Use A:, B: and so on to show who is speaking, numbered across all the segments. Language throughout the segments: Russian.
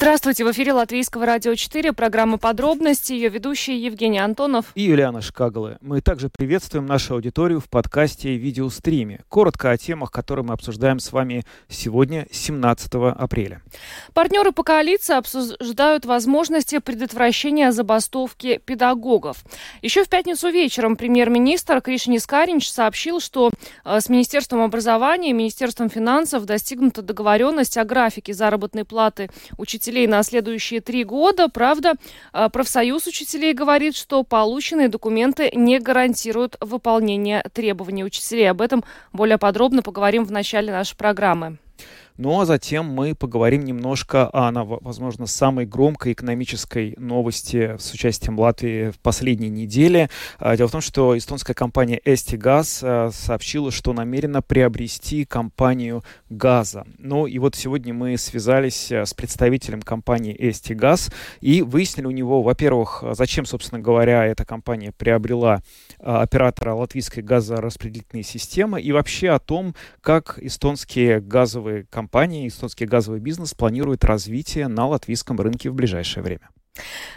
A: Здравствуйте, в эфире Латвийского радио 4, программа «Подробности», ее ведущие Евгений Антонов
B: и Юлиана Шкагала. Мы также приветствуем нашу аудиторию в подкасте и видеостриме. Коротко о темах, которые мы обсуждаем с вами сегодня, 17 апреля.
A: Партнеры по коалиции обсуждают возможности предотвращения забастовки педагогов. Еще в пятницу вечером премьер-министр Кришни Скаринч сообщил, что э, с Министерством образования и Министерством финансов достигнута договоренность о графике заработной платы учителей учителей на следующие три года. Правда, а, профсоюз учителей говорит, что полученные документы не гарантируют выполнение требований учителей. Об этом более подробно поговорим в начале нашей программы.
B: Ну а затем мы поговорим немножко о, возможно, самой громкой экономической новости с участием Латвии в последней неделе. А, дело в том, что эстонская компания Estigaz а, сообщила, что намерена приобрести компанию газа. Ну и вот сегодня мы связались а, с представителем компании Estigaz и выяснили у него, во-первых, зачем, собственно говоря, эта компания приобрела оператора латвийской газораспределительной системы и вообще о том, как эстонские газовые компании компании эстонский газовый бизнес планирует развитие на латвийском рынке в ближайшее время.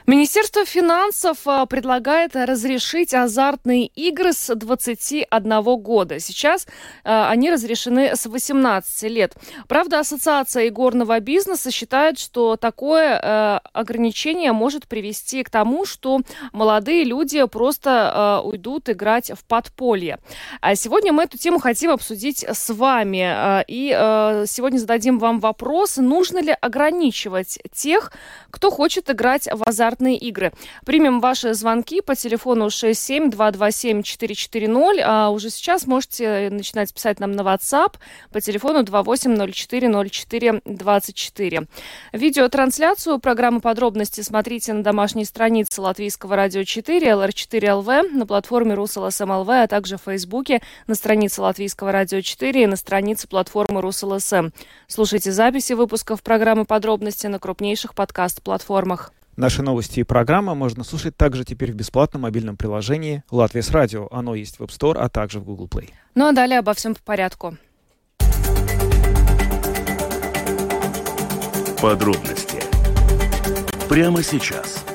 A: Министерство финансов а, предлагает разрешить азартные игры с 21 года. Сейчас э, они разрешены с 18 лет. Правда, Ассоциация игорного бизнеса считает, что такое э, ограничение может привести к тому, что молодые люди просто уйдут играть в подполье. А сегодня мы эту тему хотим обсудить с вами. И сегодня зададим вам вопрос, нужно ли ограничивать тех, кто хочет играть в азартные игры. Примем ваши звонки по телефону 67-227-440, а уже сейчас можете начинать писать нам на WhatsApp по телефону 28040424. Видеотрансляцию программы подробности смотрите на домашней странице Латвийского радио 4, LR4.lv, на платформе Rus.LSM.lv, а также в Фейсбуке, на странице Латвийского радио 4 и на странице платформы РусЛСМ. Слушайте записи выпусков программы подробности на крупнейших подкаст-платформах.
B: Наши новости и программы можно слушать также теперь в бесплатном мобильном приложении «Латвия с радио». Оно есть в App Store, а также в Google Play.
A: Ну а далее обо всем по порядку.
C: Подробности прямо сейчас –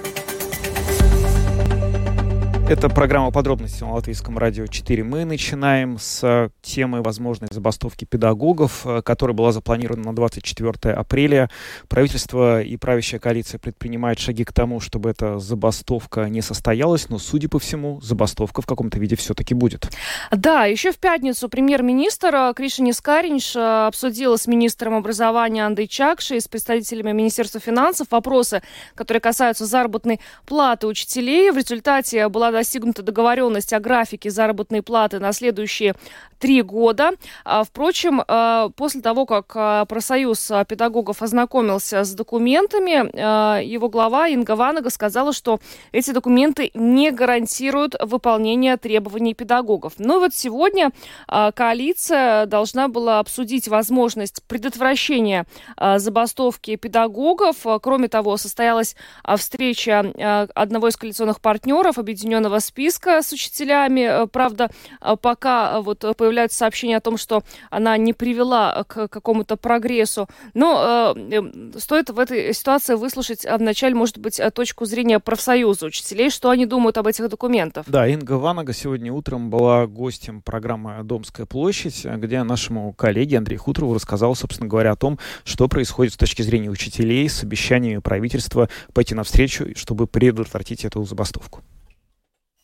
B: это программа подробности на Латвийском радио 4. Мы начинаем с темы возможной забастовки педагогов, э, которая была запланирована на 24 апреля. Правительство и правящая коалиция предпринимают шаги к тому, чтобы эта забастовка не состоялась, но, судя по всему, забастовка в каком-то виде все-таки будет.
A: Да, еще в пятницу премьер-министр э, Кришини Скаринш э, обсудил с министром образования Андой Чакши и с представителями Министерства финансов вопросы, которые касаются заработной платы учителей. В результате была достигнута договоренность о графике заработной платы на следующие три года. А, впрочем, а, после того, как а, профсоюз педагогов ознакомился с документами, его глава Инга Ванага сказала, что эти документы не гарантируют выполнение требований педагогов. Ну вот сегодня коалиция должна была обсудить возможность предотвращения забастовки педагогов. Кроме того, состоялась встреча одного из коалиционных партнеров Объединенного списка с учителями. Правда, пока вот по появляются сообщения о том, что она не привела к какому-то прогрессу. Но э, эм, стоит в этой ситуации выслушать вначале, может быть, э, точку зрения профсоюза учителей, что они думают об этих документах.
B: Да, Инга Ванага сегодня утром была гостем программы «Домская площадь», где нашему коллеге Андрею Хутрову рассказал, собственно говоря, о том, что происходит с точки зрения учителей с обещаниями правительства пойти навстречу, чтобы предотвратить эту забастовку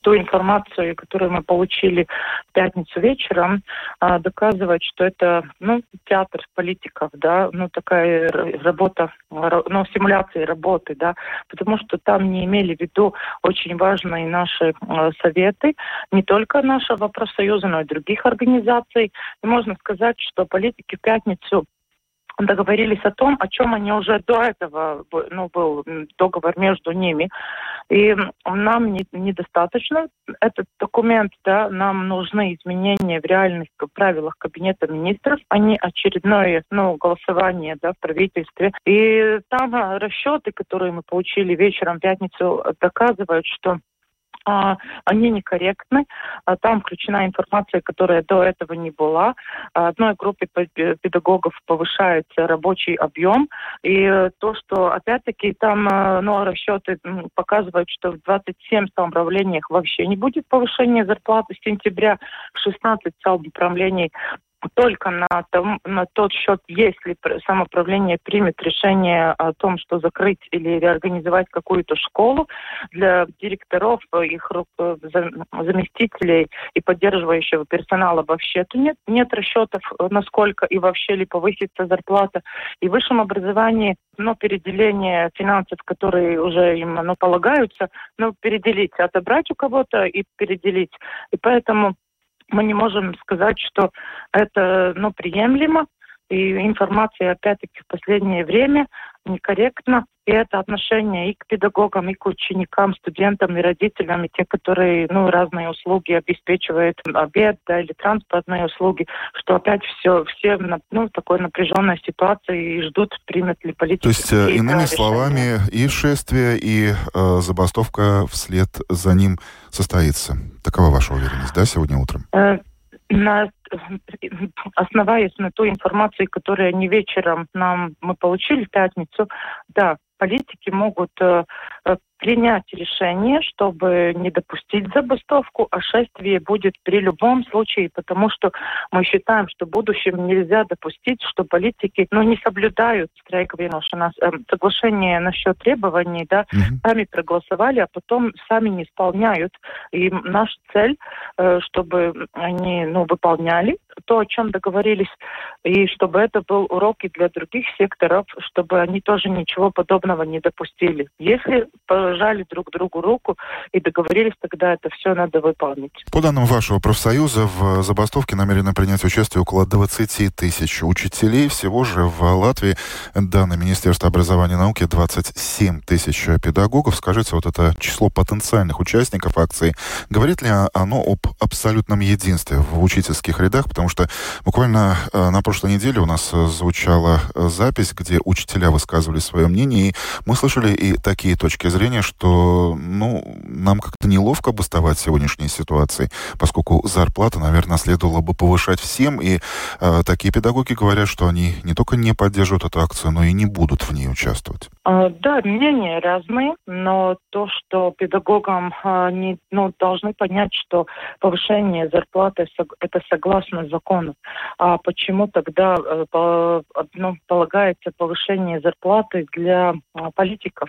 D: ту информацию, которую мы получили в пятницу вечером, а, доказывает, что это ну, театр политиков, да, ну такая работа, ну, симуляции работы, да, потому что там не имели в виду очень важные наши а, советы, не только нашего профсоюза, но и других организаций. И можно сказать, что политики в пятницу договорились о том, о чем они уже до этого, ну, был договор между ними. И нам не, недостаточно этот документ, да, нам нужны изменения в реальных правилах Кабинета министров, а не очередное, ну, голосование, да, в правительстве. И там расчеты, которые мы получили вечером в пятницу, доказывают, что они некорректны. А, там включена информация, которая до этого не была. А, одной группе педагогов повышается рабочий объем. И то, что опять-таки там ну, расчеты показывают, что в 27 самоуправлениях вообще не будет повышения зарплаты с сентября, в 16 самоуправлений только на, том, на тот счет, если самоуправление примет решение о том, что закрыть или реорганизовать какую-то школу для директоров, их э, заместителей и поддерживающего персонала вообще-то нет, нет расчетов, э, насколько и вообще ли повысится зарплата. И в высшем образовании но переделение финансов, которые уже им ну, полагаются, ну, переделить, отобрать у кого-то и переделить. И поэтому мы не можем сказать, что это ну, приемлемо. И информация, опять-таки, в последнее время некорректна. И это отношение и к педагогам, и к ученикам, студентам, и родителям, и те, которые ну, разные услуги обеспечивают, обед да, или транспортные услуги, что опять все, все ну, в такой напряженной ситуации и ждут, примет ли политика.
E: То есть, э, иными решения. словами, и шествие, и э, забастовка вслед за ним состоится. Такова ваша уверенность, да, сегодня утром?
D: Э, на, основаясь на той информации, которую они вечером нам мы получили в пятницу, да, политики могут э, э, принять решение, чтобы не допустить забастовку, а шествие будет при любом случае, потому что мы считаем, что в будущем нельзя допустить, что политики ну, не соблюдают страйковые у нас э, соглашение насчет требований, да, mm-hmm. сами проголосовали, а потом сами не исполняют. И наша цель, э, чтобы они ну, выполняли aller. То, о чем договорились, и чтобы это был урок и для других секторов, чтобы они тоже ничего подобного не допустили. Если пожали друг другу руку и договорились, тогда это все надо выполнить.
E: По данным вашего профсоюза, в забастовке намерены принять участие около 20 тысяч учителей. Всего же в Латвии, данные Министерства образования и науки, 27 тысяч педагогов. Скажите, вот это число потенциальных участников акции, говорит ли оно об абсолютном единстве в учительских рядах? Потому что буквально э, на прошлой неделе у нас звучала запись, где учителя высказывали свое мнение, и мы слышали и такие точки зрения, что ну, нам как-то неловко бастовать в сегодняшней ситуации, поскольку зарплата, наверное, следовало бы повышать всем. И э, такие педагоги говорят, что они не только не поддерживают эту акцию, но и не будут в ней участвовать.
D: А, да, мнения разные, но то, что педагогам а, не, ну, должны понять, что повышение зарплаты это согласно закону. А почему тогда э, ну, полагается повышение зарплаты для а, политиков?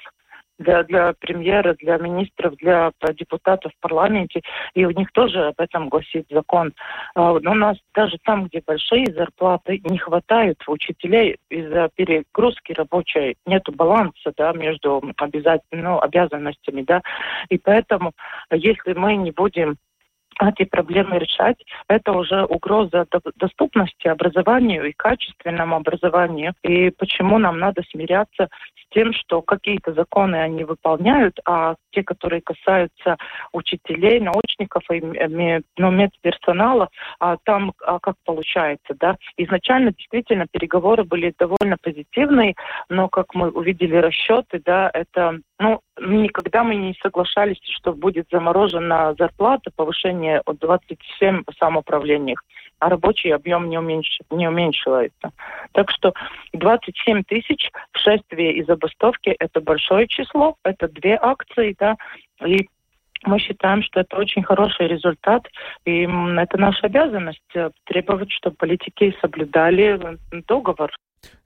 D: для, для премьера, для министров, для депутатов в парламенте, и у них тоже об этом гласит закон. А, но у нас даже там, где большие зарплаты, не хватает учителей из-за перегрузки рабочей, нету баланса да, между обязательно, ну, обязанностями. Да, и поэтому, если мы не будем эти проблемы решать, это уже угроза доступности образованию и качественному образованию. И почему нам надо смиряться с тем, что какие-то законы они выполняют, а те, которые касаются учителей, научников и ну, медперсонала, а там а как получается, да? Изначально действительно переговоры были довольно позитивные, но как мы увидели расчеты, да, это ну, никогда мы не соглашались, что будет заморожена зарплата, повышение от 27 самоуправлениях, а рабочий объем не, уменьш... не уменьшивается. Так что 27 тысяч в шествии и забастовке – это большое число, это две акции, да, и мы считаем, что это очень хороший результат, и это наша обязанность э, требовать, чтобы политики соблюдали договор.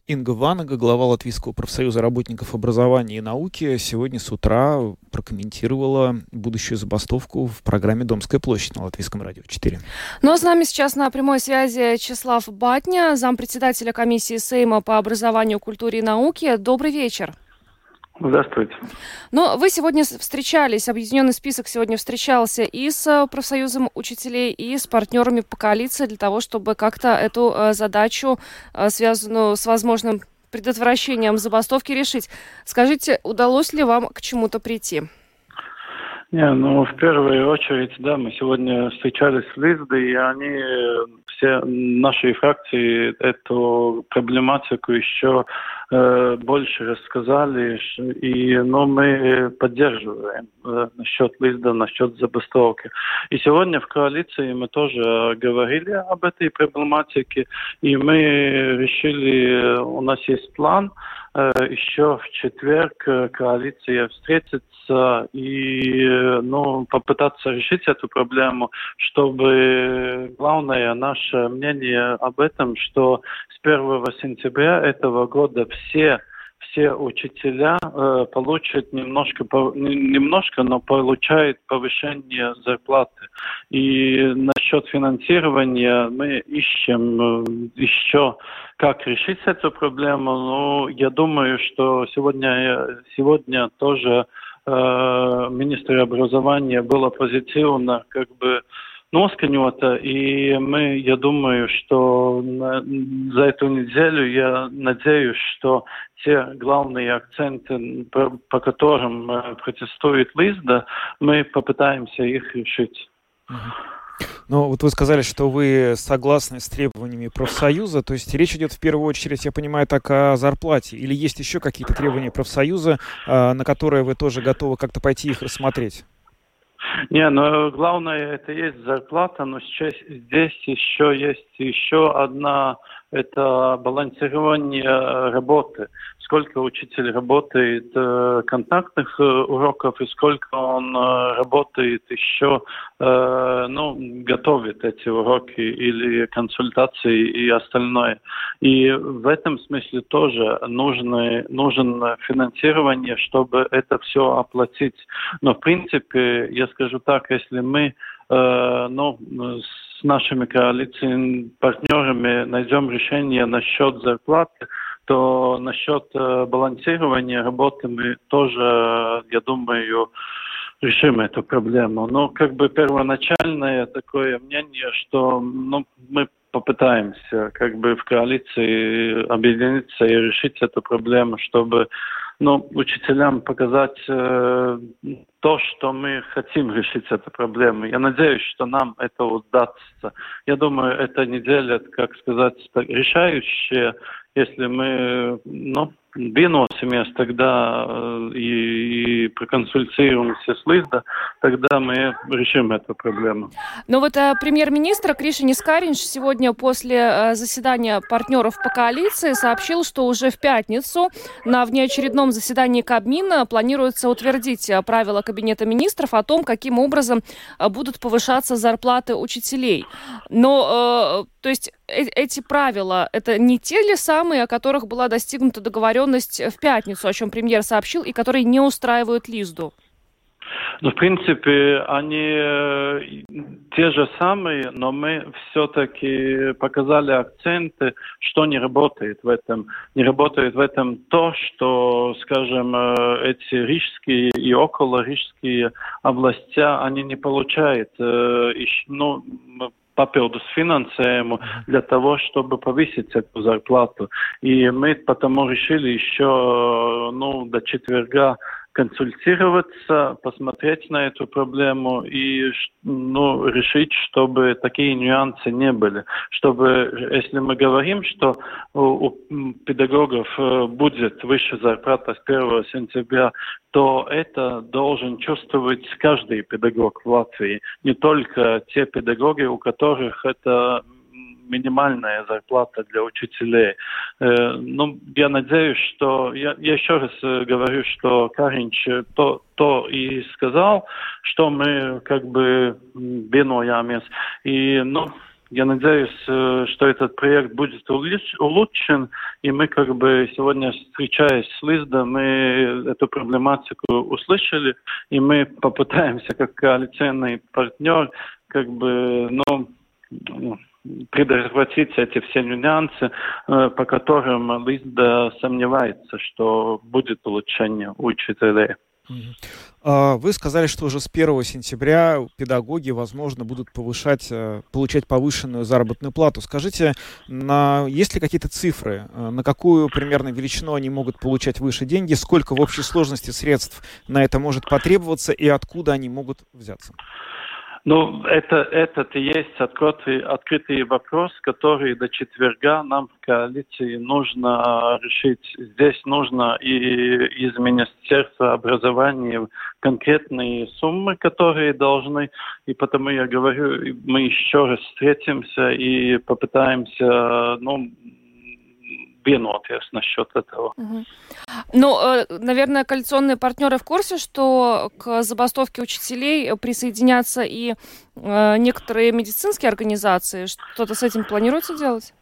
B: Инга Ванага, глава Латвийского профсоюза работников образования и науки, сегодня с утра прокомментировала будущую забастовку в программе «Домская площадь» на Латвийском радио 4.
A: Ну а с нами сейчас на прямой связи Числав Батня, зампредседателя комиссии Сейма по образованию, культуре и науке. Добрый вечер.
F: Здравствуйте.
A: Но вы сегодня встречались, объединенный список сегодня встречался и с э, профсоюзом учителей, и с партнерами по коалиции для того, чтобы как-то эту э, задачу, э, связанную с возможным предотвращением забастовки, решить. Скажите, удалось ли вам к чему-то прийти?
F: Не, ну, в первую очередь, да, мы сегодня встречались с Лиздой, и они, все наши фракции, эту проблематику еще больше рассказали, и, ну, мы поддерживаем э, насчет Лизда, насчет забастовки. И сегодня в коалиции мы тоже говорили об этой проблематике, и мы решили, у нас есть план, э, еще в четверг коалиция встретится и ну, попытаться решить эту проблему, чтобы главное наше мнение об этом, что с 1 сентября этого года все все учителя э, получат немножко, немножко, но получают повышение зарплаты. И насчет финансирования мы ищем э, еще, как решить эту проблему. Ну, я думаю, что сегодня, сегодня тоже Э, министра образования было позитивно как бы носканета, и мы, я думаю, что за эту неделю я надеюсь, что те главные акценты, по, по которым э, протестует Лизда, мы попытаемся их решить.
B: Uh-huh. Ну, вот вы сказали, что вы согласны с требованиями профсоюза, то есть речь идет в первую очередь, я понимаю, так о зарплате, или есть еще какие-то требования профсоюза, а, на которые вы тоже готовы как-то пойти их рассмотреть?
F: Не, но главное это есть зарплата, но сейчас здесь еще есть еще одна это балансирование работы сколько учитель работает э, контактных э, уроков и сколько он э, работает еще, э, ну, готовит эти уроки или консультации и остальное. И в этом смысле тоже нужно, нужен финансирование, чтобы это все оплатить. Но, в принципе, я скажу так, если мы э, ну, с нашими коалиционными партнерами найдем решение насчет зарплаты, то насчет э, балансирования работы мы тоже, я думаю, решим эту проблему. Но как бы первоначальное такое мнение, что ну, мы попытаемся как бы в коалиции объединиться и решить эту проблему, чтобы ну, учителям показать э, то, что мы хотим решить эту проблему. Я надеюсь, что нам это удастся. Я думаю, эта неделя, как сказать, решающая если мы ну, vienosimies тогда э, и, и проконсультируемся с Лизда, тогда мы решим эту проблему.
A: Но вот э, премьер-министр Кришини Скаринч сегодня после э, заседания партнеров по коалиции сообщил, что уже в пятницу на внеочередном заседании Кабмина планируется утвердить правила Кабинета министров о том, каким образом будут повышаться зарплаты учителей. Но, то есть э эти правила, это не те ли самые, о которых была достигнута договоренность в пятницу, о чем премьер сообщил, и которые не устраивают Лизду?
F: Ну, в принципе, они э, те же самые, но мы все-таки показали акценты, что не работает в этом. Не работает в этом то, что, скажем, э, эти рижские и около рижские области, они не получают э, ну, papildus finansējumu для того, чтобы повысить эту зарплату. И мы потому решили еще ну, до четверга консультироваться, посмотреть на эту проблему и ну, решить, чтобы такие нюансы не были. Чтобы, если мы говорим, что у, педагогов э, будет выше зарплата с 1 сентября, то это должен чувствовать каждый педагог в Латвии, не только те педагоги, у которых это минимальная зарплата для учителей. Э, ну, я надеюсь, что... Я, я еще раз э, говорю, что Каринч то, то и сказал, что мы как бы vienojāmies. И, ну, я надеюсь, э, что этот проект будет улучшен, и мы как бы сегодня, встречаясь с Лиздом, мы эту проблематику услышали, и мы попытаемся как коалиционный партнер как бы, ну, предотвратить эти все нюансы, э, по которым Лизда сомневается, что будет улучшение учителей.
B: А, вы сказали, что уже с 1 сентября педагоги, возможно, будут повышать, э, получать повышенную заработную плату. Скажите, на, есть ли какие-то цифры, э, на какую примерно величину они могут получать выше деньги, сколько в общей сложности средств на это может потребоваться и откуда они могут взяться?
F: Ну, это, этот и есть открытый, открытый вопрос, который до четверга нам в коалиции нужно решить. Здесь нужно и из Министерства образования конкретные суммы, которые должны, и потому я говорю, мы еще раз встретимся и попытаемся, ну, vienoties насчет этого.
A: Угу. Ну, э, наверное, коалиционные партнеры в курсе, что к забастовке учителей присоединятся и э, некоторые медицинские организации. Что-то с этим планируется делать?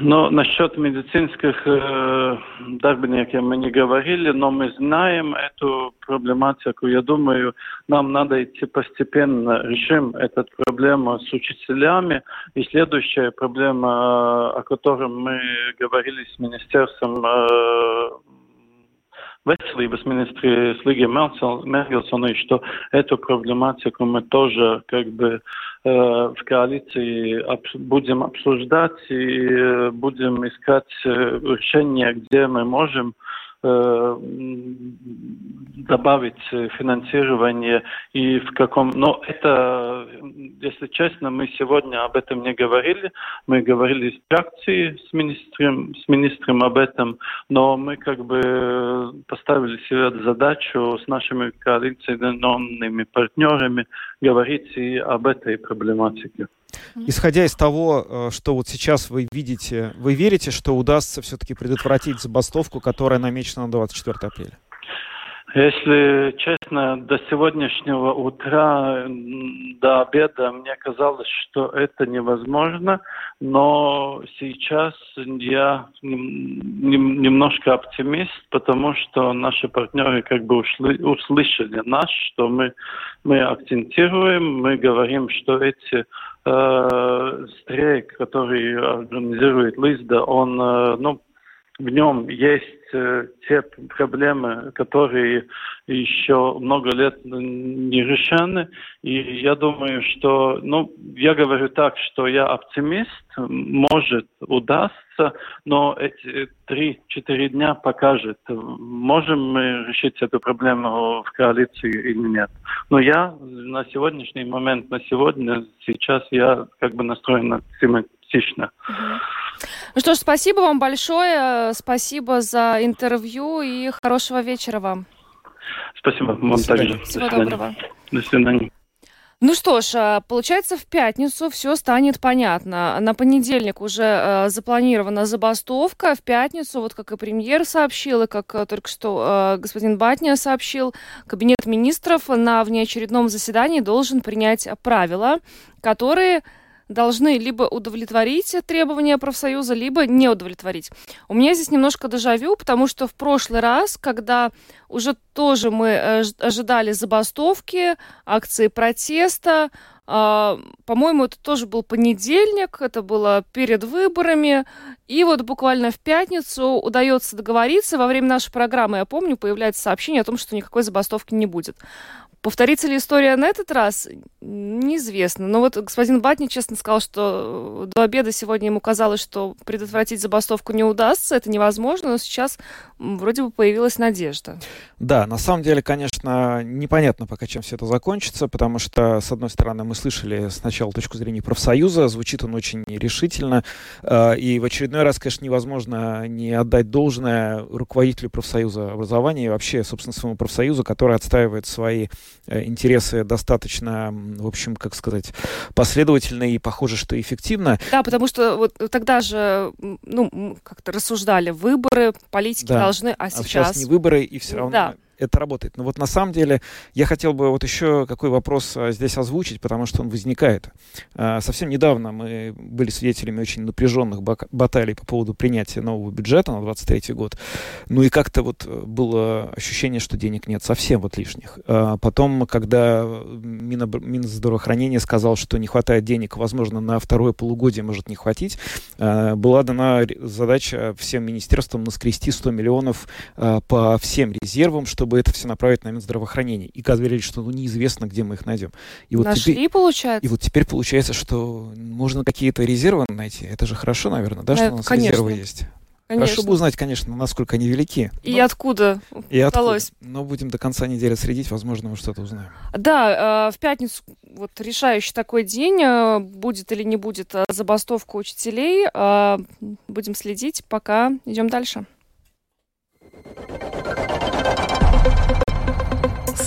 F: Но насчет медицинских э, дарбинеков мы не говорили, но мы знаем эту проблематику. Я думаю, нам надо идти постепенно решим эту проблему с учителями. И следующая проблема, о которой мы говорили с Министерством э, veselības министре Слиги Мергелсоной, что эту проблематику мы тоже как бы в коалиции будем обсуждать и будем искать решения, где мы можем добавить финансирование и в каком... Но это, если честно, мы сегодня об этом не говорили. Мы говорили с фракцией, с министром, с министром об этом, но мы как бы поставили себе задачу с нашими коалиционными партнерами говорить и об этой проблематике.
B: Исходя из того, э, что вот сейчас вы видите, вы верите, что удастся все-таки предотвратить забастовку, которая намечена на 24 апреля?
F: Если честно, до сегодняшнего утра, до обеда, мне казалось, что это невозможно, но сейчас я немножко оптимист, потому что наши партнеры как бы ушли, услышали нас, что мы, мы акцентируем, мы говорим, что эти э, стрейк, который организует Лизда, он, э, ну, в нем есть э, те проблемы, которые еще много лет не решены. И я думаю, что, ну, я говорю так, что я оптимист, может удастся, но эти три-четыре дня покажет, можем мы решить эту проблему в коалиции или нет. Но я на сегодняшний момент, на сегодня, сейчас я как бы настроен оптимистично.
A: Ну что ж, спасибо вам большое, спасибо за интервью и хорошего вечера вам.
F: Спасибо вам также.
A: Всего До доброго.
F: До свидания.
A: Ну что ж, а, получается, в пятницу все станет понятно. На понедельник уже э, запланирована забастовка. В пятницу, вот как и премьер сообщил, и как э, только что э, господин Батня сообщил, Кабинет министров на внеочередном заседании должен принять правила, которые должны либо удовлетворить требования профсоюза, либо не удовлетворить. У меня здесь немножко дежавю, потому что в прошлый раз, когда уже тоже мы э, ожидали забастовки, акции протеста, а, по-моему, это тоже был понедельник, это было перед выборами. И вот буквально в пятницу удается договориться. Во время нашей программы, я помню, появляется сообщение о том, что никакой забастовки не будет. Повторится ли история на этот раз, неизвестно. Но вот господин Батни честно сказал, что до обеда сегодня ему казалось, что предотвратить забастовку не удастся, это невозможно, но сейчас вроде бы появилась надежда.
B: Да, на самом деле, конечно, непонятно пока, чем все это закончится, потому что, с одной стороны, мы слышали сначала точку зрения профсоюза, звучит он очень решительно, э, и в очередной раз, конечно, невозможно не отдать должное руководителю профсоюза образования и вообще, собственно, своему профсоюзу, который отстаивает свои Э, интересы достаточно, в общем, как сказать, последовательно и похоже, что эффективно.
A: Да, потому что вот тогда же, ну, как-то рассуждали, выборы, политики да. должны, а сейчас...
B: А сейчас не выборы, и все равно да. Это работает. Но вот на самом деле я хотел бы вот еще какой вопрос а, здесь озвучить, потому что он возникает. А, совсем недавно мы были свидетелями очень напряженных баталий по поводу принятия нового бюджета на 23 год. Ну и как-то вот было ощущение, что денег нет совсем вот лишних. А потом, когда Минздравоохранения сказал, что не хватает денег, возможно, на второе полугодие может не хватить, была дана задача всем министерствам наскрести 100 миллионов по всем резервам, чтобы это все направить на Минздравоохранение. И говорили, что ну, неизвестно, где мы их найдем.
A: И вот Нашли, теперь, получается?
B: И вот теперь получается, что можно какие-то резервы найти. Это же хорошо, наверное, да, что у нас конечно. резервы есть? Конечно. Хорошо бы узнать, конечно, насколько они велики.
A: И но... откуда
B: и удалось. Откуда. Но будем до конца недели следить, возможно, мы что-то узнаем.
A: Да, э, в пятницу вот решающий такой день, э, будет или не будет э, забастовка учителей. Будем следить, пока идем дальше.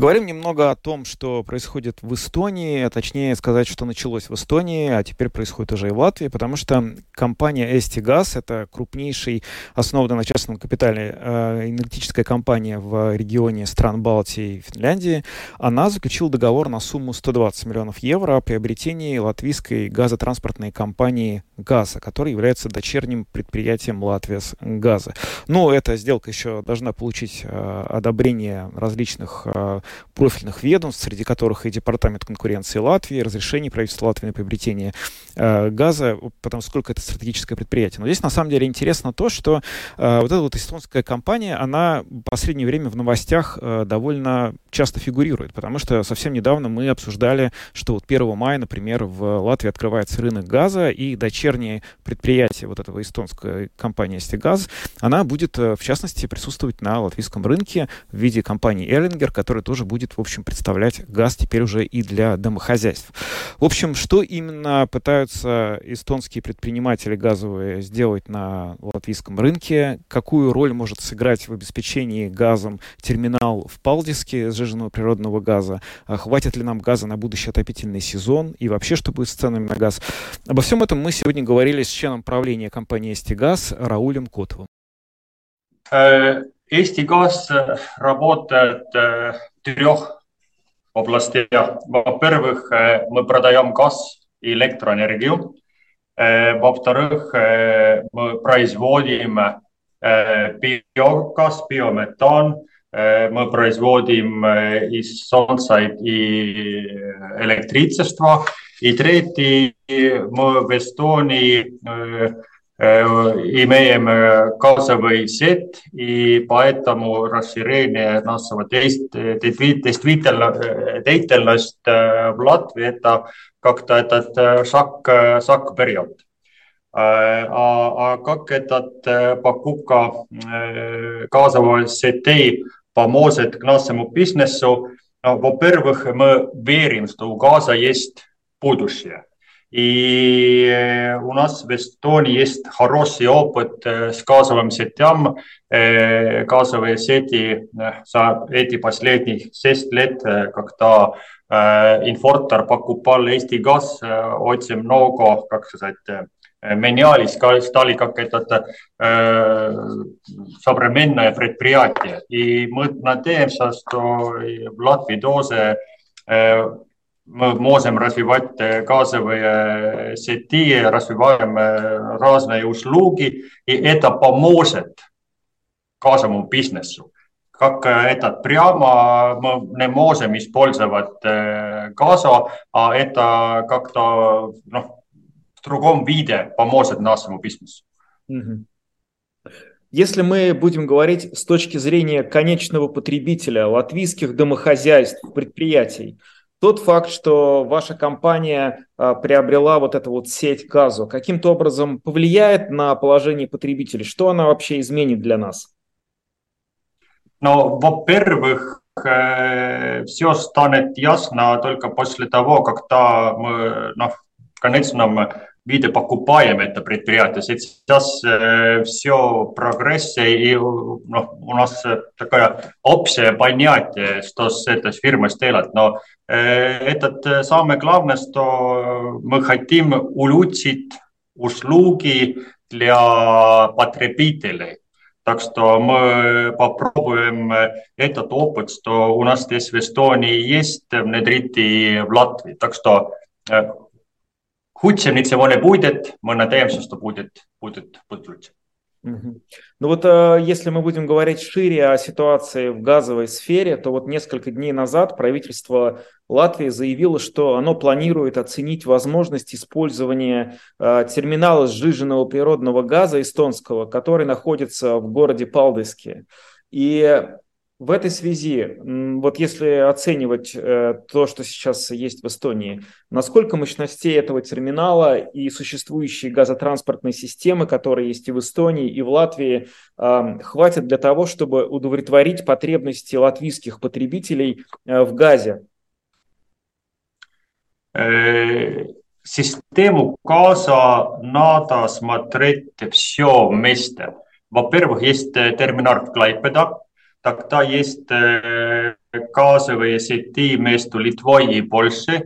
B: Поговорим немного о том, что происходит в Эстонии, а точнее сказать, что началось в Эстонии, а теперь происходит уже и в Латвии, потому что компания Estigaz, это крупнейший, основанная на частном капитале, э, энергетическая компания в регионе стран Балтии и Финляндии, она заключила договор на сумму 120 миллионов евро о приобретении латвийской газотранспортной компании «Газа», которая является дочерним предприятием Латвия газа. Но эта сделка еще должна получить э, одобрение различных э, профильных ведомств, среди которых и Департамент конкуренции Латвии, разрешение правительства Латвии на приобретение э, газа, потому сколько это стратегическое предприятие. Но здесь на самом деле интересно то, что э, вот эта вот эстонская компания, она в последнее время в новостях э, довольно часто фигурирует, потому что совсем недавно мы обсуждали, что вот 1 мая, например, в Латвии открывается рынок газа, и дочернее предприятие вот этого эстонской компании «Стигаз», она будет, э, в частности, присутствовать на латвийском рынке в виде компании «Эллингер», которая тоже будет, в общем, представлять газ теперь уже и для домохозяйств. В общем, что именно пытаются эстонские предприниматели газовые сделать на латвийском рынке, какую роль может сыграть в обеспечении газом терминал в Палдиске сжиженного природного газа, а хватит ли нам газа на будущий отопительный сезон и вообще, что будет с ценами на газ. Обо всем этом мы сегодня говорили с членом правления компании «Эстигаз» Раулем Котовым.
G: Eesti Gas работает трех областях. Во-первых, мы продаем газ и электроэнергию. Во-вторых, мы производим биогаз, биометан. Мы производим из солнца и электричество. И третий, мы в Эстонии имеем газовый сет, и поэтому расширение нашего действительность в Латвии – это как-то этот шаг, шаг вперед. А, а как этот покупка газового сетей поможет к нашему бизнесу? Во-первых, мы верим, что у газа есть будущее. И у нас в Эстонии есть хороший опыт с газовым сетям. Газовые сети за эти последние шесть лет, когда инфортор покупал Eesti газ, очень много, как сказать, менялись, стали как этот э, современное предприятие. И мы надеемся, что в Латвии тоже э, мы можем развивать газовые сети, развиваем разные услуги, и это поможет газовому бизнесу. Как этот прямо мы не можем использовать газа, а это как-то ну, в другом виде поможет нашему бизнесу.
B: Если мы будем говорить с точки зрения конечного потребителя, латвийских домохозяйств, предприятий, тот факт, что ваша компания а, приобрела вот эту вот сеть газу, каким-то образом повлияет на положение потребителей? Что она вообще изменит для нас?
G: Ну, во-первых, э, все станет ясно только после того, когда мы ну, в конечном виды покупаем это предприятие. Сейчас э, все прогресс, и ну, у нас такое общее понятие, что с этой фирмой сделать. Но э, этот самое главное, что мы хотим улучшить услуги для потребителей. Так что мы попробуем этот опыт, что у нас здесь в Эстонии есть, внедрить и в Латвии. Так что Худсенitsevone будет, мы надеемся, что будет, будет, будет лучше.
B: Ну вот э, если мы будем говорить шире о ситуации в газовой сфере, то вот несколько дней назад правительство Латвии заявило, что оно планирует оценить возможность использования э, терминала сжиженного природного газа эстонского, который находится в городе Палдыске. И в этой связи, вот если оценивать э, то, что сейчас есть в Эстонии, насколько мощностей этого терминала и существующие газотранспортные системы, которые есть и в Эстонии, и в Латвии, э, хватит для того, чтобы удовлетворить потребности латвийских потребителей э, в газе?
G: Систему газа надо смотреть все вместе. Во-первых, есть терминал в Клайпеда, Тогда есть газовые сети между Литвой и Польшей.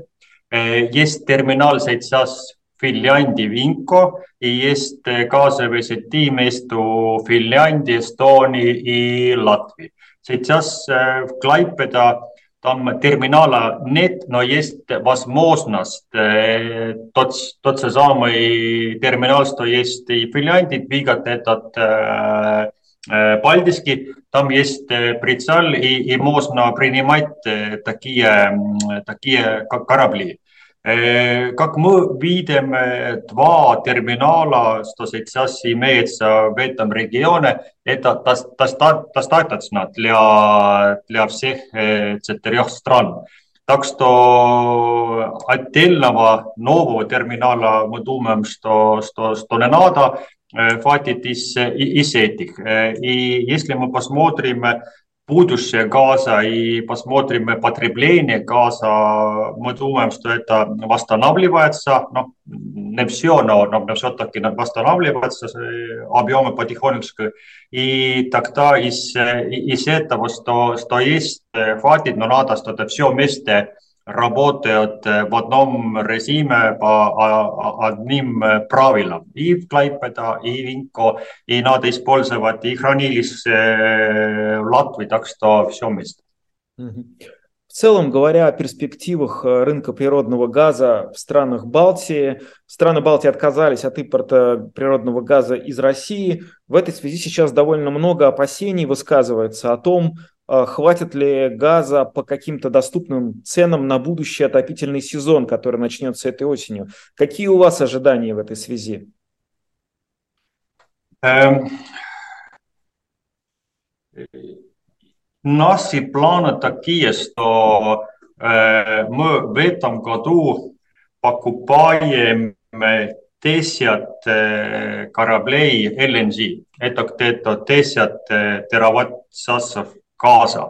G: Есть терминал сейчас в Финляндии Винко и есть газовые сети между Финляндией, Эстонией и Латвией. Сейчас в Клайпеда там терминала нет, но есть возможность тот, тот же самый терминал, что есть и в Финляндии, двигать этот Paldiski, там есть прицел и, и можно принимать такие, такие корабли. Как мы видим, два терминала, что сейчас имеется в этом регионе, это достаточно для, для всех четырех стран. Так что отдельного нового терминала мы думаем, что, что, что не надо хватит из, из этих. И если мы посмотрим будущее газа и посмотрим потребление газа, мы думаем, что это восстанавливается. Ну, не все, но, но все-таки восстанавливается объемы потихонечку. И тогда из, из этого, что, что есть, хватит, но надо что-то все вместе работают в одном режиме по одним правилам. И в Клайпеда, и Винко, и надо использовать и хранилище в Латвии, так что все вместе.
B: В целом, говоря о перспективах рынка природного газа в странах Балтии, страны Балтии отказались от импорта природного газа из России. В этой связи сейчас довольно много опасений высказывается о том, а, хватит ли газа по каким-то доступным ценам на будущий отопительный сезон, который начнется этой осенью. Какие у вас ожидания в этой связи?
G: Эм... Наши планы такие, что э, мы в этом году покупаем 10 э, кораблей LNG. Это где-то 10 э, тераватт-часов газа.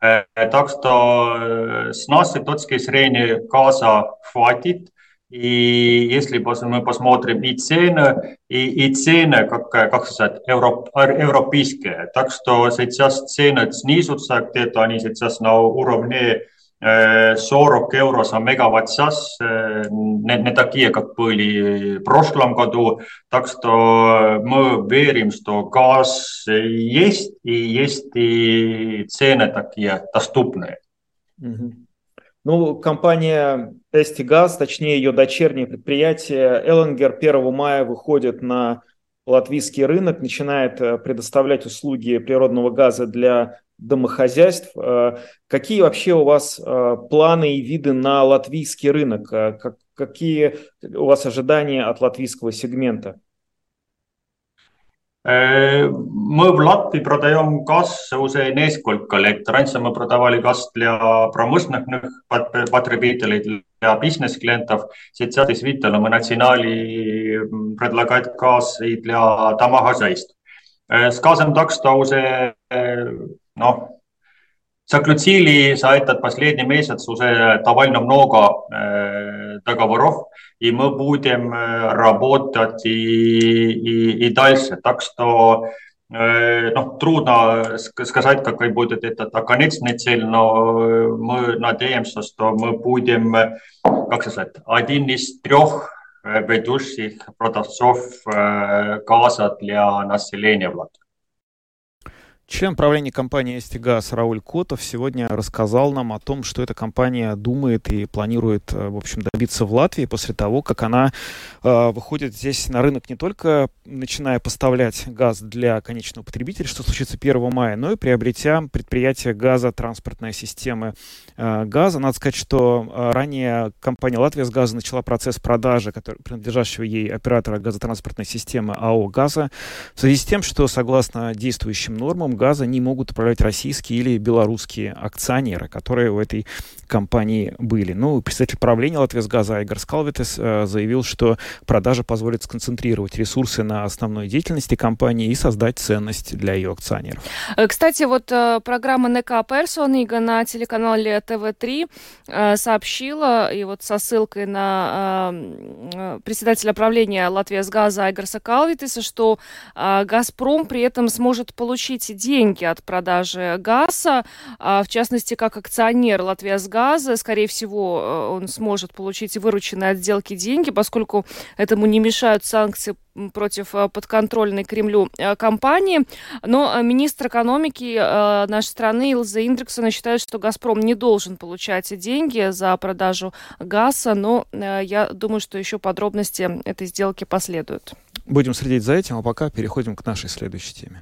G: Так что с нашей точки зрения газа хватит. И если мы посмотрим и цены, и, и цены, как, как сказать, европ, европейские. Так что сейчас цены снизятся, где-то они сейчас на уровне 40 евро за мегаватт-час, не, не такие, как были в прошлом году. Так что мы верим, что газ есть, и есть и цены такие доступные.
B: Ну, компания Эстигаз, точнее ее дочернее предприятие Эллингер 1 мая выходит на латвийский рынок, начинает предоставлять услуги природного газа для домохозяйств. Э, какие вообще у вас э, планы и виды на латвийский рынок? Э, какие у вас ожидания от латвийского сегмента?
G: Мы в Латвии продаем газ уже несколько лет. Раньше мы продавали газ для промышленных потребителей, для бизнес-клиентов. Сейчас действительно мы начинали предлагать газ и для домохозяйств. Скажем так, что уже noh, заключили за этот последний месяц уже довольно много э, договоров, и мы будем э, работать и, и, и дальше. Так что э, ну, трудно сказать, какой будет этот конечный цель, но мы надеемся, что мы будем, как сказать, один из трех ведущих продавцов газа для населения в Латвии.
B: Член правления компании «Эстигаз» Рауль Котов сегодня рассказал нам о том, что эта компания думает и планирует, э, в общем, добиться в Латвии после того, как она э, выходит здесь на рынок не только начиная поставлять газ для конечного потребителя, что случится 1 мая, но и приобретя предприятие газа, транспортной системы э, газа. Надо сказать, что э, ранее компания «Латвия с газа» начала процесс продажи который, принадлежащего ей оператора газотранспортной системы АО «Газа» в связи с тем, что, согласно действующим нормам, газа не могут управлять российские или белорусские акционеры, которые у этой компании были. Ну, представитель правления Латвийсгаза Игорь Скалвитес э, заявил, что продажа позволит сконцентрировать ресурсы на основной деятельности компании и создать ценность для ее акционеров.
A: Э, кстати, вот э, программа НК Персонига на телеканале ТВ-3 сообщила, и вот со ссылкой на председателя правления Латвийсгаза Игорса Калвитеса, что Газпром при этом сможет получить деньги от продажи газа, в частности, как акционер Латвия с газа, скорее всего, э, он сможет получить вырученные от сделки деньги, поскольку этому не мешают санкции против э, подконтрольной Кремлю э, компании. Но министр экономики нашей страны Илза Индриксона считает, что «Газпром» не должен получать деньги за продажу газа, но я думаю, что еще подробности этой сделки последуют.
B: Будем следить за этим, а пока переходим к нашей следующей теме.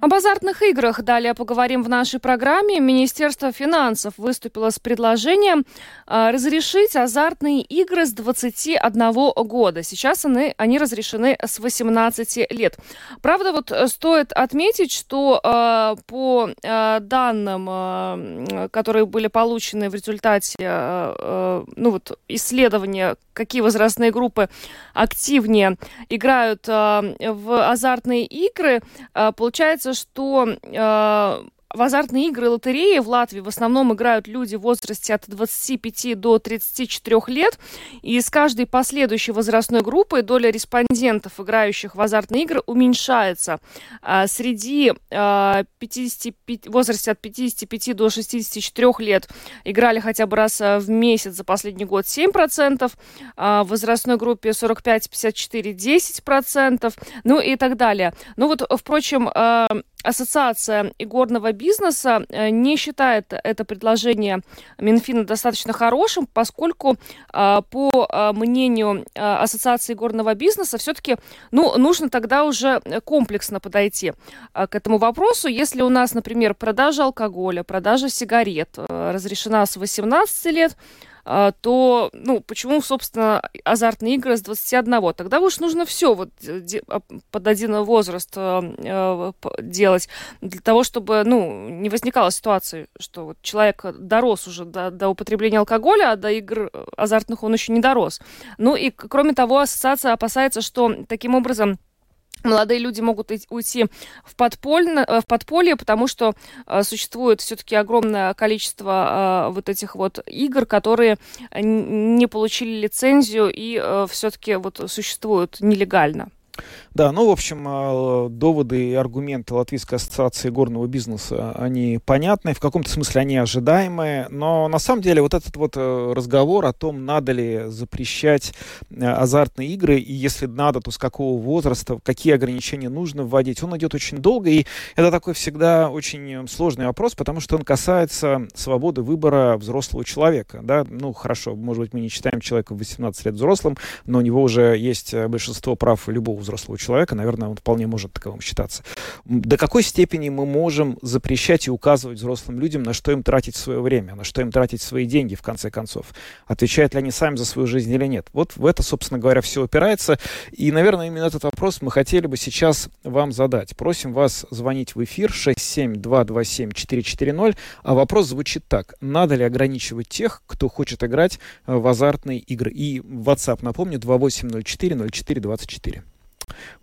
A: Об азартных играх далее поговорим в нашей программе. Министерство финансов выступило с предложением э, разрешить азартные игры с 21 года. Сейчас они, они разрешены с 18 лет. Правда, вот э, стоит отметить, что э, по э, данным, которые были получены в результате ну вот, исследования, какие возрастные группы активнее играют в азартные игры, получается, что э, в азартные игры и лотереи в Латвии в основном играют люди в возрасте от 25 до 34 лет. И с каждой последующей возрастной группой доля респондентов, играющих в азартные игры, уменьшается. А среди 55, в возрасте от 55 до 64 лет играли хотя бы раз в месяц за последний год 7%, а в возрастной группе 45-54 10%, ну и так далее. Ну вот, впрочем, Ассоциация игорного бизнеса э, не считает это предложение Минфина достаточно хорошим, поскольку, а, по а, мнению а, Ассоциации игорного бизнеса, все-таки ну, нужно тогда уже комплексно подойти к этому вопросу. Если у нас, например, продажа алкоголя, продажа сигарет э, разрешена с 18 лет, а, то, ну, почему, собственно, азартные игры с 21? Тогда уж нужно все вот а, под один возраст а, делать для того, чтобы, ну, не возникала ситуации, что вот человек дорос уже до, до употребления алкоголя, а до игр азартных он еще не дорос. Ну и, кроме того, ассоциация опасается, что таким образом молодые люди могут уйти в, подпольно, э, в подполье, потому что э, существует все-таки огромное количество э, вот этих вот игр, которые не получили лицензию и все-таки вот существуют нелегально.
B: Да, ну, в общем, а, доводы и аргументы Латвийской ассоциации горного бизнеса, они понятны, в каком-то смысле они ожидаемые, но на самом деле вот этот вот э, разговор о том, надо ли запрещать э, азартные игры, и если надо, то с какого возраста, какие ограничения нужно вводить, он идет очень долго, и это такой всегда очень сложный вопрос, потому что он касается свободы выбора взрослого человека, да, ну, хорошо, может быть, мы не считаем человека в 18 лет взрослым, но у него уже есть э, большинство прав любого взрослого человека, наверное, он вполне может таковым считаться. До какой степени мы можем запрещать и указывать взрослым людям, на что им тратить свое время, на что им тратить свои деньги, в конце концов? Отвечают ли они сами за свою жизнь или нет? Вот в это, собственно говоря, все опирается. И, наверное, именно этот вопрос мы хотели бы сейчас вам задать. Просим вас звонить в эфир 67227-440, а вопрос звучит так. Надо ли ограничивать тех, кто хочет играть в азартные игры? И WhatsApp, напомню, 2804-0424.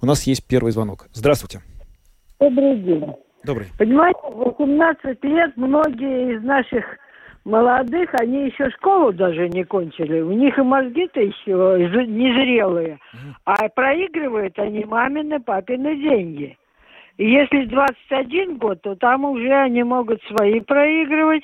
B: У нас есть первый звонок. Здравствуйте.
H: Добрый день.
B: Добрый.
H: Понимаете, 18 лет многие из наших молодых, они еще школу даже не кончили. У них и мозги-то еще незрелые. А проигрывают они мамины, папины деньги. И если 21 год, то там уже они могут свои проигрывать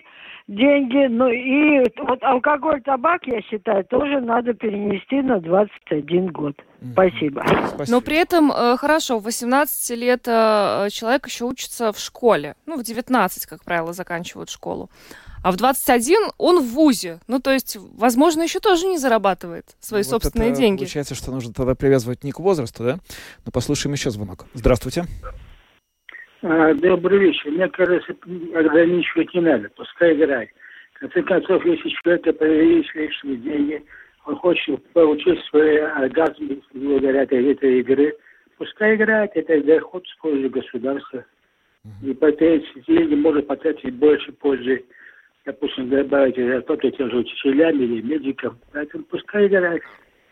H: деньги. Ну и вот алкоголь, табак, я считаю, тоже надо перенести на 21 год. Спасибо.
B: Спасибо.
A: Но при этом, э, хорошо, в 18 лет э, человек еще учится в школе. Ну, в 19, как правило, заканчивают школу. А в 21 он в ВУЗе. Ну, то есть, возможно, еще тоже не зарабатывает свои
B: Вот
A: собственные
B: это
A: деньги.
B: Получается, что нужно тогда привязывать не к возрасту, да? Но послушаем еще звонок. Здравствуйте.
I: А, Добрый вечер. Мне кажется, ограничивать не надо. Пускай играет. В конце концов, если человек появились лишние деньги, он хочет получить свой оргазм благодаря этой, игры, пускай играет, это доход с пользы государства. И по эти деньги может потратить больше пользы, допустим, добавить зарплату тем же учителям или медикам. Поэтому пускай играет.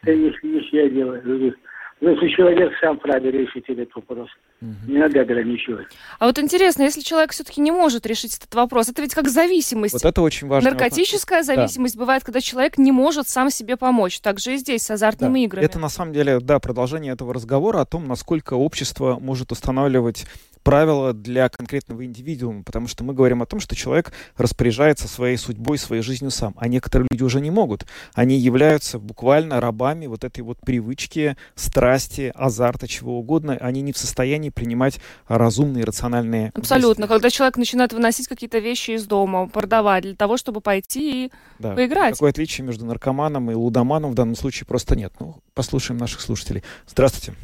I: Это если не я делаю. Если человек сам вправе решить этот вопрос. Не надо ограничивать.
A: А вот интересно, если человек все-таки не может решить этот вопрос, это ведь как зависимость.
B: Вот это очень важно.
A: Наркотическая зависимость бывает, когда человек не может сам себе помочь. Так же и здесь с азартными
B: Да.
A: играми.
B: Это на самом деле, да, продолжение этого разговора о том, насколько общество может устанавливать правила для конкретного индивидуума, потому что мы говорим о том, что человек распоряжается своей судьбой, своей жизнью сам, а некоторые люди уже не могут. Они являются буквально рабами вот этой вот привычки, страсти, азарта, чего угодно. Они не в состоянии принимать разумные, рациональные
A: Абсолютно.
B: действия.
A: Когда человек начинает выносить какие-то вещи из дома, продавать для того, чтобы пойти и
B: Да.
A: поиграть.
B: Какое отличие между наркоманом и лудоманом в данном случае просто нет. Ну, послушаем наших слушателей. Здравствуйте.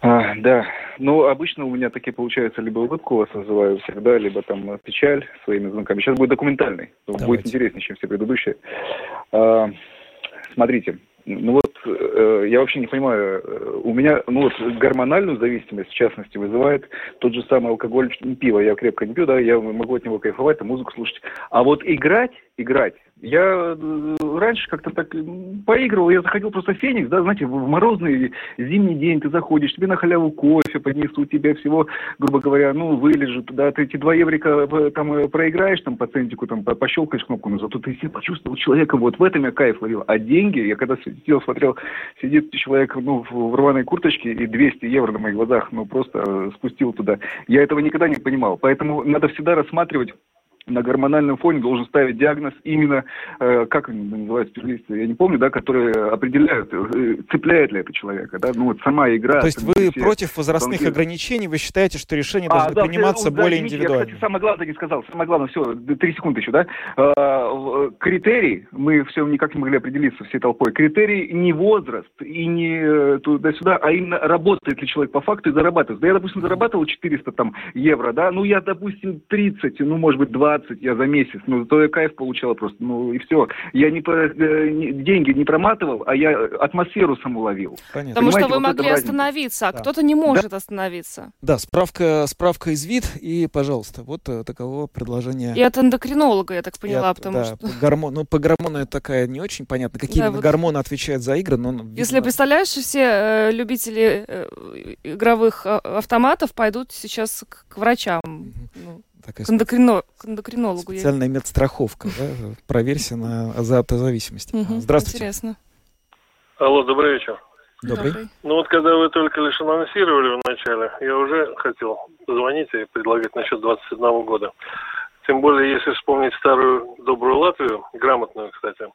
J: А, да. Ну, обычно у меня такие получаются, либо улыбку у вас вызываю всегда, либо там э, печаль своими звонками. Сейчас будет документальный.
B: Давайте.
J: Будет интереснее, чем все предыдущие. А, смотрите, ну вот э, я вообще не понимаю, э, у меня, ну вот гормональную зависимость, в частности, вызывает тот же самый алкоголь, пиво. Я крепко не пью, да, я могу от него кайфовать, там музыку слушать. А вот играть, играть, я э, раньше как-то так поигрывал, я заходил просто в Феникс, да, знаете, в морозный зимний день ты заходишь, тебе на халяву кофе поднесут, тебе всего, грубо говоря, ну, вылежут, да, ты эти два еврика э, там э, проиграешь, там, по центику, там, по- пощелкаешь кнопку, но зато ты себя почувствовал человеком, вот в этом я кайф ловил. А деньги, я когда сидел, смотрел, сидит человек, ну, в, рваной курточке и 200 евро на моих глазах, ну, просто спустил туда. Я этого никогда не понимал, поэтому надо всегда рассматривать на гормональном фоне должен ставить диагноз именно, э, как они называются специалисты, я не помню, да, которые определяют, э, цепляет ли это человека, да, ну вот сама игра.
B: То есть вы
J: все
B: против возрастных
J: тонкие-
B: ограничений, вы считаете, что решения
J: а,
B: должны
J: да,
B: приниматься
J: э, да,
B: более
J: извините,
B: индивидуально?
J: Я, кстати, самое главное не сказал. Самое главное, все, три секунды еще, да? А, в- критерий, мы все никак не могли определиться всей толпой. Критерий не возраст и не э, туда-сюда, а именно работает ли человек по факту и зарабатывает. Да я, допустим, зарабатывал 400 там, евро, да, ну я, допустим, 30, ну, может быть, 20 я за месяц, ну, зато я кайф получал просто, ну, и все. Я не, по- э, не- деньги не проматывал, а я атмосферу саму ловил.
B: Понятно.
A: Потому что вы
J: вот
A: могли остановиться, а
B: Да.
A: кто-то не может остановиться.
B: Да, справка, справка из вид, и, пожалуйста, вот э, таково предложение.
A: И от эндокринолога, я так
B: И
A: поняла,
B: от-
A: потому
B: да,
A: что...
B: по гормон- ну, по гормону это такая не очень понятно, какие
A: Да, вот-
B: гормоны отвечают за игры, но... видимо,
A: Если представляешь, все э, любители э, игровых э, автоматов пойдут сейчас к, к врачам, ну,
B: такая
A: к, эндокрино- к эндокринологу. я-
B: специальная медстраховка, да, проверься на азартозависимость.
A: Мгм,
B: Здравствуйте.
A: Интересно.
K: Алло, добрый вечер.
B: Добрый.
K: Ну вот когда вы только лишь анонсировали в начале, я уже хотел позвонить и предлагать насчет 21 года. Тем более, если вспомнить старую добрую Латвию, грамотную, кстати,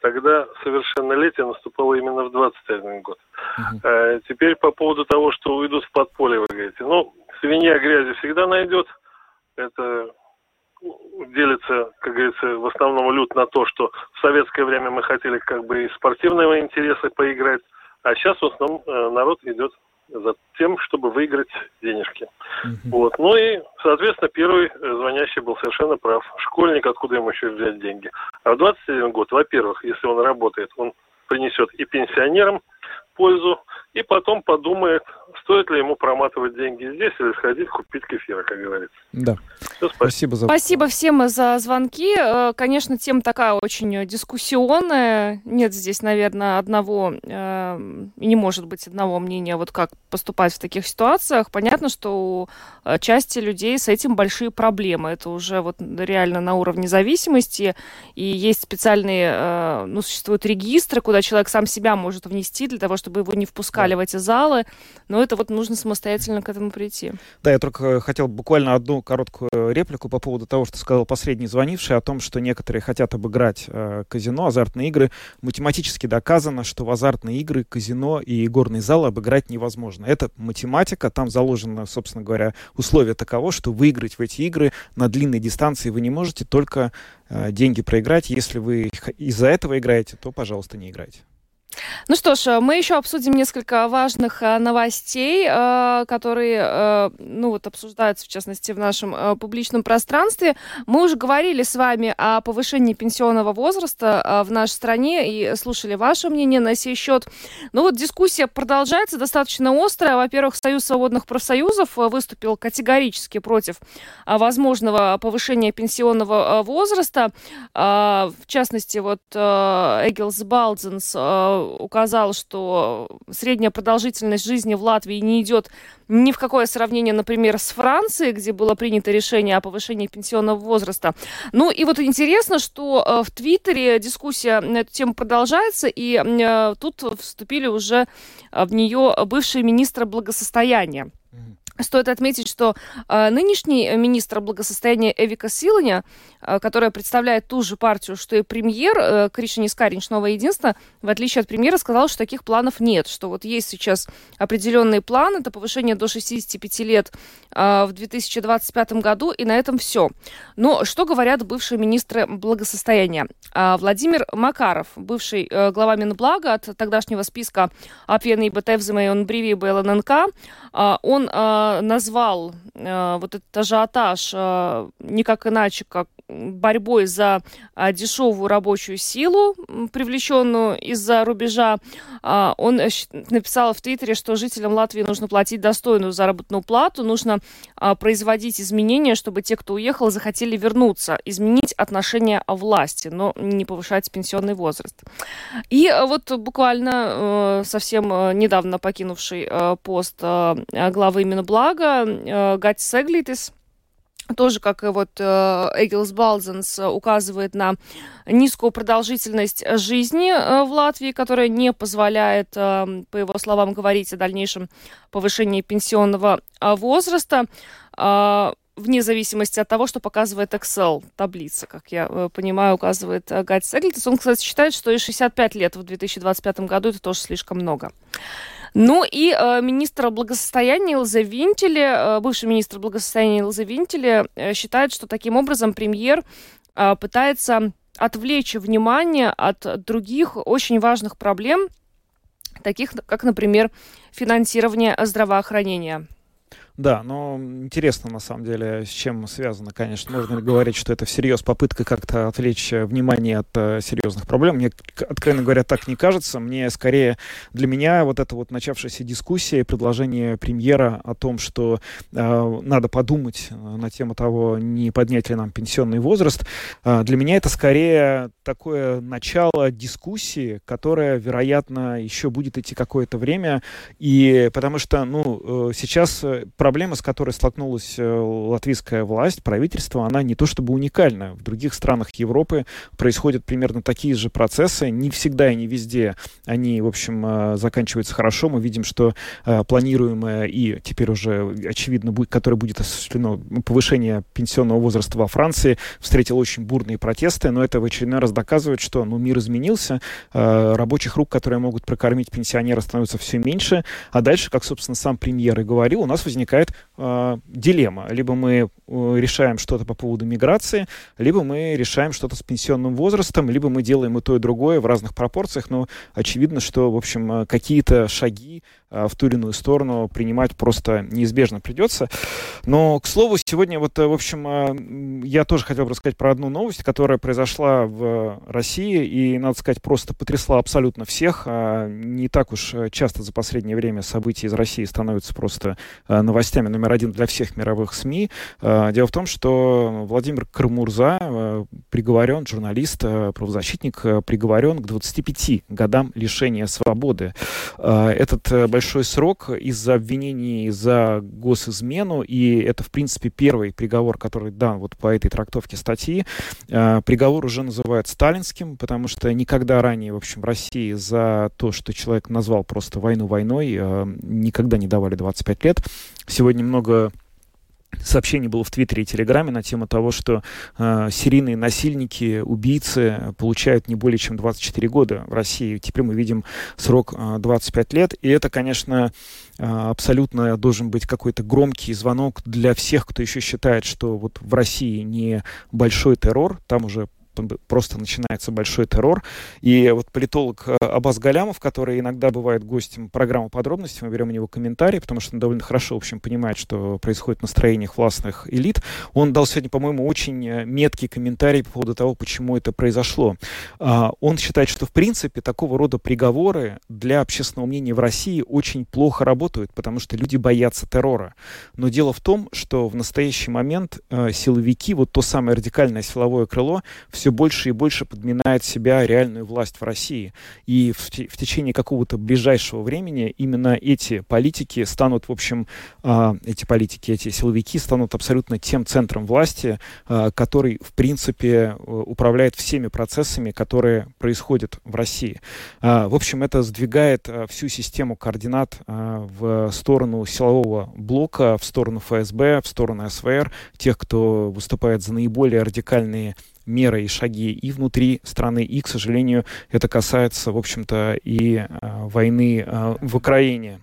K: тогда совершеннолетие наступало именно в 21 год. Э, теперь по поводу того, что уйдут в подполье, вы говорите. Ну, свинья грязи всегда найдет. Это ну, делится, как говорится, в основном люд на то, что в советское время мы хотели как бы и спортивного интереса поиграть, а сейчас в основном э, народ идет за тем, чтобы выиграть денежки. Вот. Ну и, соответственно, первый э, звонящий был совершенно прав. Школьник, откуда ему еще взять деньги? А в 21 год, во-первых, если он работает, он принесет и пенсионерам пользу, и потом подумает, стоит ли ему проматывать деньги здесь или сходить купить кефира, как говорится.
B: Да. Все, спасибо. за...
A: Спасибо всем за звонки. Э, конечно, тема такая очень дискуссионная. Нет здесь, наверное, одного, э, не может быть одного мнения, вот как поступать в таких ситуациях. Понятно, что у э, части людей с этим большие проблемы. Это уже вот реально на уровне зависимости. И есть специальные, ну, существуют регистры, куда человек сам себя может внести для того, чтобы его не впускали да. в эти залы. Но это вот нужно самостоятельно к этому прийти.
B: Да, я только хотел буквально одну короткую реплику по поводу того, что сказал последний звонивший, о том, что некоторые хотят обыграть э, казино, азартные игры. Математически доказано, что в азартные игры казино и горный зал обыграть невозможно. Это математика, там заложено, собственно говоря, условие таково, что выиграть в эти игры на длинной дистанции вы не можете, только э, деньги проиграть. Если вы из-за этого играете, то, пожалуйста, не играйте.
A: Ну что ж, мы еще обсудим несколько важных э, новостей, э, которые, э, ну вот, обсуждаются, в частности, в нашем публичном пространстве. Мы уже говорили с вами о повышении пенсионного возраста в нашей стране и слушали ваше мнение на сей счет. Ну вот дискуссия продолжается достаточно острая. Во-первых, Союз свободных профсоюзов выступил категорически против возможного повышения пенсионного возраста. В частности, вот Эгилс Балдзенс указал, что средняя продолжительность жизни в Латвии не идет ни в какое сравнение, например, с Францией, где было принято решение о повышении пенсионного возраста. Ну и вот интересно, что э, в Твиттере дискуссия на эту тему продолжается, и э, тут вступили уже в нее бывшие министры благосостояния. Стоит отметить, что э, нынешний министр благосостояния Эвика Силаня, э, которая представляет ту же партию, что и премьер э, Кришини Скаринч «Новое единство», в отличие от премьера, сказал, что таких планов нет, что вот есть сейчас определенные планы, это повышение до 65 лет э, в 2025 году, и на этом все. Но что говорят бывшие министры благосостояния? Э, Владимир Макаров, бывший э, глава Минблага от тогдашнего списка Апьены и БТФ, он Бриви БЛННК, э, он э, назвал э, вот этот ажиотаж э, никак иначе, как борьбой за а, дешевую рабочую силу, привлеченную из-за рубежа. А, он написал в Твиттере, что жителям Латвии нужно платить достойную заработную плату, нужно а, производить изменения, чтобы те, кто уехал, захотели вернуться, изменить отношения о власти, но не повышать пенсионный возраст. И вот буквально совсем недавно покинувший пост главы Минблага Блага, э, Гати Сеглитис, тоже, как и вот э, Эгилс Балзенс указывает на низкую продолжительность жизни э, в Латвии, которая не позволяет, по его словам, говорить о дальнейшем повышении пенсионного возраста вне зависимости от того, что показывает Excel таблица, как я понимаю, указывает Гати Сеглитис. Он, кстати, считает, что и 65 лет в 2025 году это тоже слишком много. Ну и э, министр благосостояния Илза Винтеле, э, бывший министр благосостояния Илза Винтеле э, считает, что таким образом премьер э, пытается отвлечь внимание от других очень важных проблем, таких как, например, финансирование здравоохранения.
B: Да, но интересно, на самом деле, с чем связано, конечно. Можно ли говорить, что это всерьез попытка как-то отвлечь э, внимание от э, серьезных проблем? Мне, откровенно говоря, так не кажется. Мне скорее, для меня вот эта вот начавшаяся дискуссия предложение премьера о том, что э, надо подумать э, на тему того, не поднять ли нам пенсионный возраст, э, для меня это скорее такое начало дискуссии, которая, вероятно, еще будет идти какое-то время. И потому что, ну, э, сейчас проблема, с которой столкнулась э, латвийская власть, правительство, она не то чтобы уникальна. В других странах Европы происходят примерно такие же процессы. Не всегда и не везде они, в общем, э, заканчиваются хорошо. Мы видим, что э, планируемое и теперь уже очевидно, будет, которое будет осуществлено повышение пенсионного возраста во Франции, встретило очень бурные протесты, но это в очередной раз доказывает, что ну, мир изменился, рабочих рук, которые могут прокормить пенсионера, становится все меньше, а дальше, как, собственно, сам премьер и говорил, у нас возникает возникает э, дилемма. Либо мы э, решаем что-то по поводу миграции, либо мы решаем что-то с пенсионным возрастом, либо мы делаем и то, и другое в разных пропорциях, но очевидно, что, в общем, э, какие-то шаги в ту или иную сторону принимать просто неизбежно придется. Но, к слову, сегодня вот, в общем, я тоже хотел бы рассказать про одну новость, которая произошла в России и, надо сказать, просто потрясла абсолютно всех. Не так уж часто за последнее время события из России становятся просто новостями номер один для всех мировых СМИ. Дело в том, что Владимир Крымурза приговорен, журналист, правозащитник, приговорен к 25 годам лишения свободы. Этот большой срок из-за обвинений за госизмену, и это, в принципе, первый приговор, который дан вот по этой трактовке статьи. Приговор уже называют сталинским, потому что никогда ранее, в общем, России за то, что человек назвал просто войну войной, никогда не давали 25 лет. Сегодня много сообщений было в Твиттере и Телеграме на тему того, что э, серийные насильники, убийцы получают не более чем 24 года в России. Теперь мы видим срок э, 25 лет. И это, конечно, э, абсолютно должен быть какой-то громкий звонок для всех, кто еще считает, что вот в России не большой террор, там уже просто начинается большой террор. И вот политолог э, Абаз Галямов, который иногда бывает гостем программы подробностей, мы берем у него комментарии, потому что он довольно хорошо, в общем, понимает, что происходит в настроениях властных элит. Он дал сегодня, по-моему, очень э, меткий комментарий по поводу того, почему это произошло. А, он считает, что, в принципе, такого рода приговоры для общественного мнения в России очень плохо работают, потому что люди боятся террора. Но дело в том, что в настоящий момент э, силовики, вот то самое радикальное силовое крыло, все больше и больше подминает себя реальную власть в России. И в, в течение какого-то ближайшего времени именно эти политики станут, в общем, э, эти политики, эти силовики станут абсолютно тем центром власти, э, который, в принципе, управляет всеми процессами, которые происходят в России. Э, в общем, это сдвигает э, всю систему координат э, в сторону силового блока, в сторону ФСБ, в сторону СВР, тех, кто выступает за наиболее радикальные меры и шаги и внутри страны, и, к сожалению, это касается, в общем-то, и э, войны э, в Украине.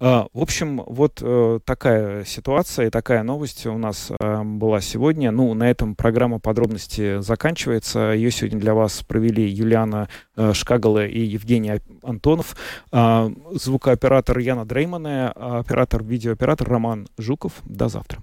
B: Uh, в общем, вот uh, такая ситуация и такая новость у нас была сегодня. Ну, на этом программа подробности заканчивается. Ее сегодня для вас провели Юлиана Шкагала и Евгений Антонов, звукооператор Яна Дреймане, оператор, видеооператор Роман Жуков. До завтра.